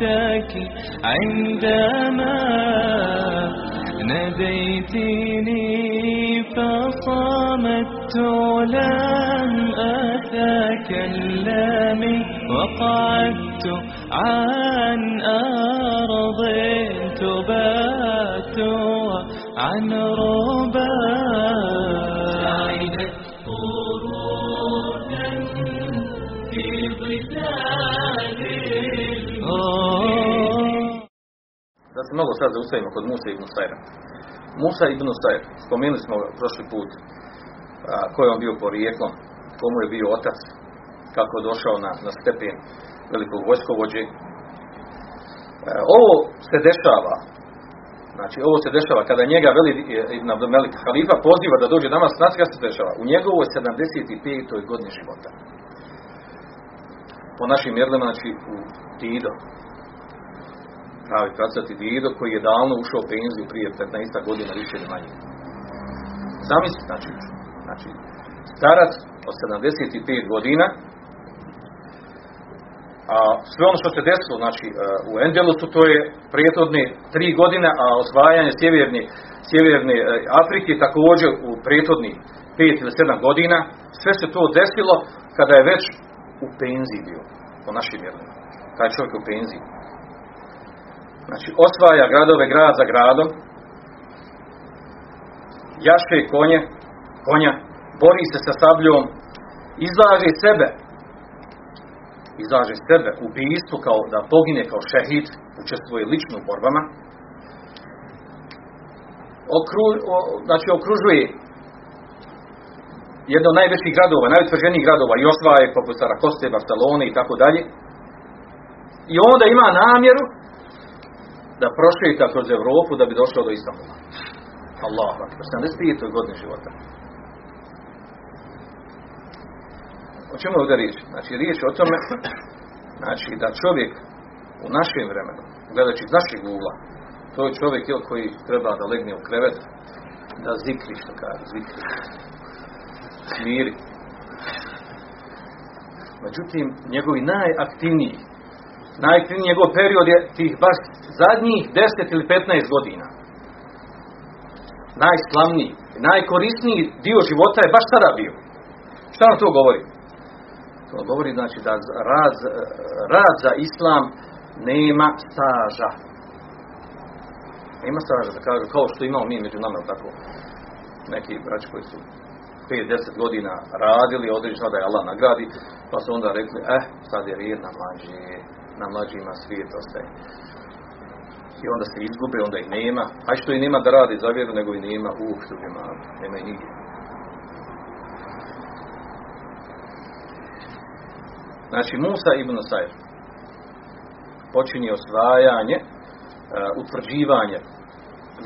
صوتك عندما ناديتني فصمت لم أتكلم وقعدت عن أرض تبات عن ربا se mnogo sad zaustavimo kod Musa ibn Sajra. Musa ibn Sajr, spomenuli smo prošli put, a, ko je on bio porijeklom, komu je bio otac, kako je došao na, na stepen velikog vojskovođe. E, ovo se dešava, znači ovo se dešava kada njega veli e, Ibn Abdomelik halifa poziva da dođe danas, znači kada se dešava? U njegovoj 75. godini života. Po našim mjerlima, znači u Tido, pravi pravcati Dido koji je davno ušao u penziju prije 15 godina više ili manje. Zamislite, znači, znači, starac od 75 godina, a sve ono što se desilo, znači, u Endelusu to je prijetodne tri godine, a osvajanje sjeverne, sjeverne Afrike također u prijetodni pet ili sedam godina, sve se to desilo kada je već u penziji bio, po našim mjerima. Taj čovjek u penziji. Znači, osvaja gradove grad za gradom, jaše konje, konja, bori se sa sabljom, izlaže sebe, izlaže sebe u ubijstvu kao da pogine kao šehid, učestvuje lično u borbama, Okru, o, znači okružuje jedno od najvećih gradova, najutvrđenijih gradova i osvaje poput Sarakoste, Barcelone i tako dalje. I onda ima namjeru da prošeta kroz Europu da bi došao do Istambula. Allah, 75. godine života. O čemu je ovdje riječ? Znači, riječ o tome znači, da čovjek u našem vremenu, gledajući iz našeg ugla, to je čovjek jel, koji treba da legne u krevet, da zikri, što kaže, zikri. Smiri. Međutim, njegovi najaktivniji, najaktivniji njegov period je tih baš zadnjih 10 ili 15 godina. Najslavniji, najkorisniji dio života je baš tada bio. Šta nam to govori? To govori znači da rad, rad za islam nema staža. Nema staža, da kažu, kao što imamo mi među nama, tako, neki braći koji su 5-10 godina radili, određeno da je Allah nagradi, pa su onda rekli, eh, sad je red na mlađi, na mlađima svijet ostaje. I onda se izgube, onda ih nema. A što i nema da radi za vjeru, nego i nema uopšte u džematu. Nema i nigdje. Znači, Musa ibn Sajr počinje osvajanje, uh, utvrđivanje,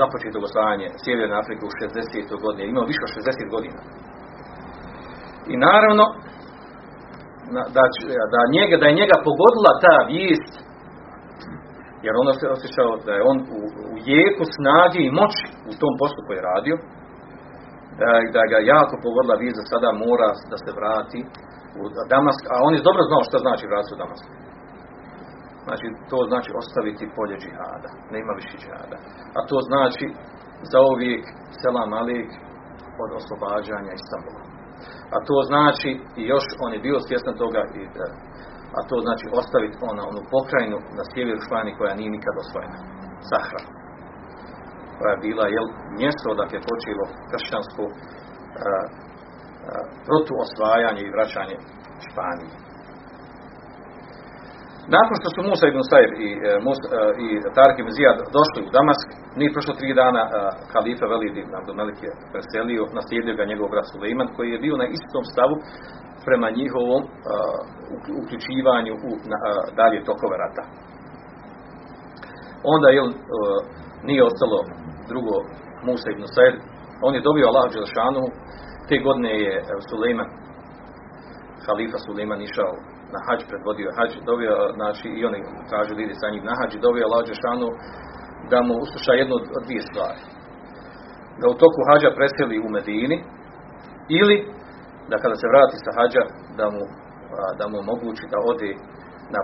započeto osvajanje Sjeverne Afrike u 60. godine. Imao više od 60 godina. I naravno, da, da, njega, da je njega pogodila ta vijest jer on se osjećao da je on u, u jeku snage i moći u tom poslu koji je radio, da, da ga jako pogodila viza sada mora da se vrati u Damask, a on je dobro znao što znači vratiti u Damask. Znači, to znači ostaviti polje džihada, nema više džihada. A to znači za uvijek selam alik od oslobađanja Istambula. A to znači, i još on je bio svjestan toga i da, a to znači ostaviti ona, onu pokrajinu na sjeveru Španije koja nije nikad osvojena. Sahra. Koja je bila jel, mjesto odakle je počelo kršćansko a, a, protuosvajanje i vraćanje Španije. Nakon što su Musa ibn Sajr i, Musa, i Tarik ibn Zijad došli u Damask, nije prošlo tri dana kalifa Velid ibn Abdumelik je preselio, naslijedio ga njegov brat Suleiman, koji je bio na istom stavu prema njihovom, uključivanju u dalje tokove rata. Onda je nije ostalo drugo Musa ibn Said, on je dobio Allah Đelšanu, te godine je e, Suleiman, halifa Suleiman išao na hađ, predvodio hađ, dobio, znači, i oni tražili ide sa njim na hađ, dobio Allah Đelšanu da mu usluša jednu od dvije stvari. Da u toku hađa preseli u Medini, ili da kada se vrati sa hađa, da mu, da mu omogući da ode na,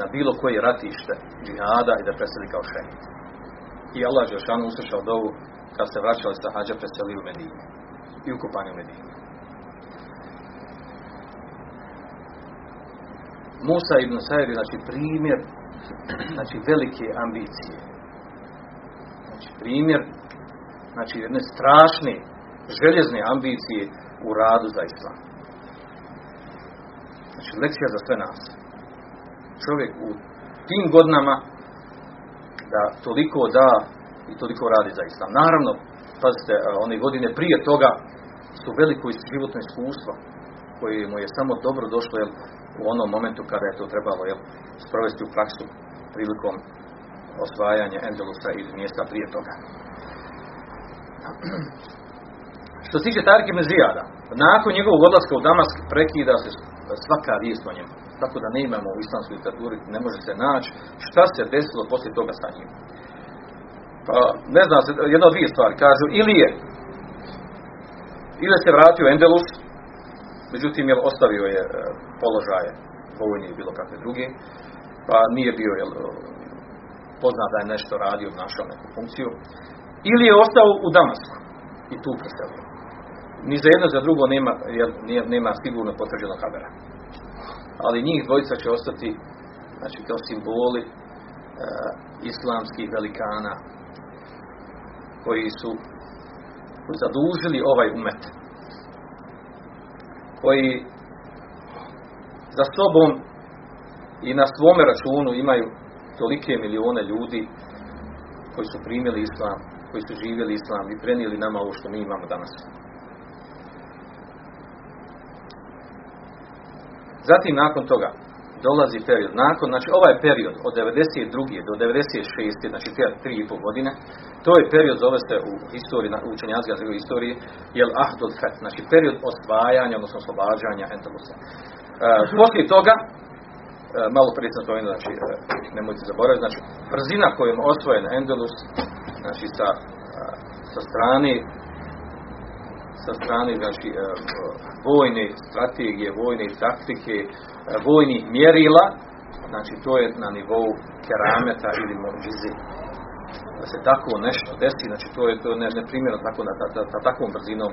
na bilo koje ratište džihada i da preseli kao šehid. I Allah Đelšanu uslušao dovu kad se vraćali sa hađa preseli u Medini i ukupani u Medini. Musa ibn Sajr je znači primjer znači velike ambicije. Znači primjer znači jedne strašne željezne ambicije u radu za islam. Znači lekcija za sve nas. Čovjek u tim godinama da toliko da i toliko radi za islam. Naravno, pazite, one godine prije toga su veliko životno iskustvo koje mu je samo dobro došlo jel, u onom momentu kada je to trebalo jel, sprovesti u praksu prilikom osvajanja Endelusa ili mjesta prije toga. Što se tiče Tarik ibn Zijada, nakon njegovog odlaska u Damask prekida se svaka vijest o njemu. Tako da ne imamo u islamskoj literaturi, ne može se naći šta se desilo poslije toga sa njim. Pa, ne zna se, jedna od dvije stvari, kažu, ili je, ili se vratio Endelus, međutim, je ostavio je e, položaje vojni i bilo kakve druge, pa nije bio jel, poznat da je nešto radio, obnašao neku funkciju, ili je ostao u Damasku i tu preselio. Ni za jedno za drugo nema, jel, nema sigurno potvrđenog habera. Ali njih dvojica će ostati znači, kao simboli e, islamskih velikana koji su zadužili ovaj umet koji za sobom i na svome računu imaju tolike milione ljudi koji su primili islam, koji su živjeli islam i prenijeli nama ovo što mi imamo danas. Zatim nakon toga dolazi period, nakon, znači ovaj period od 92. do 96. znači te tri i pol godine, to je period, zove se u historiji, u učenjazga historiji, jel Ahdul Fet, znači period osvajanja, odnosno oslobađanja Entelusa. E, poslije toga, e, malo prije sam vidio, znači, e, nemojte zaboraviti, znači, brzina kojom osvojen Endelus, znači, sa, e, sa strane sa strane znači e, vojne strategije, vojne taktike, e, vojnih mjerila, znači to je na nivou kerameta ili mođizi. Da se tako nešto desi, znači to je to ne, neprimjerno tako na, na, na, takvom brzinom.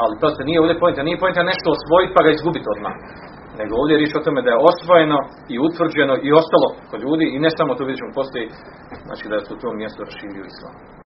Ali prosto nije ovdje pojenta, nije pojenta nešto osvojiti pa ga izgubiti odmah. Nego ovdje je riječ o tome da je osvojeno i utvrđeno i ostalo kod ljudi i ne samo to vidjet ćemo poslije, znači da je to to mjesto raširio islam.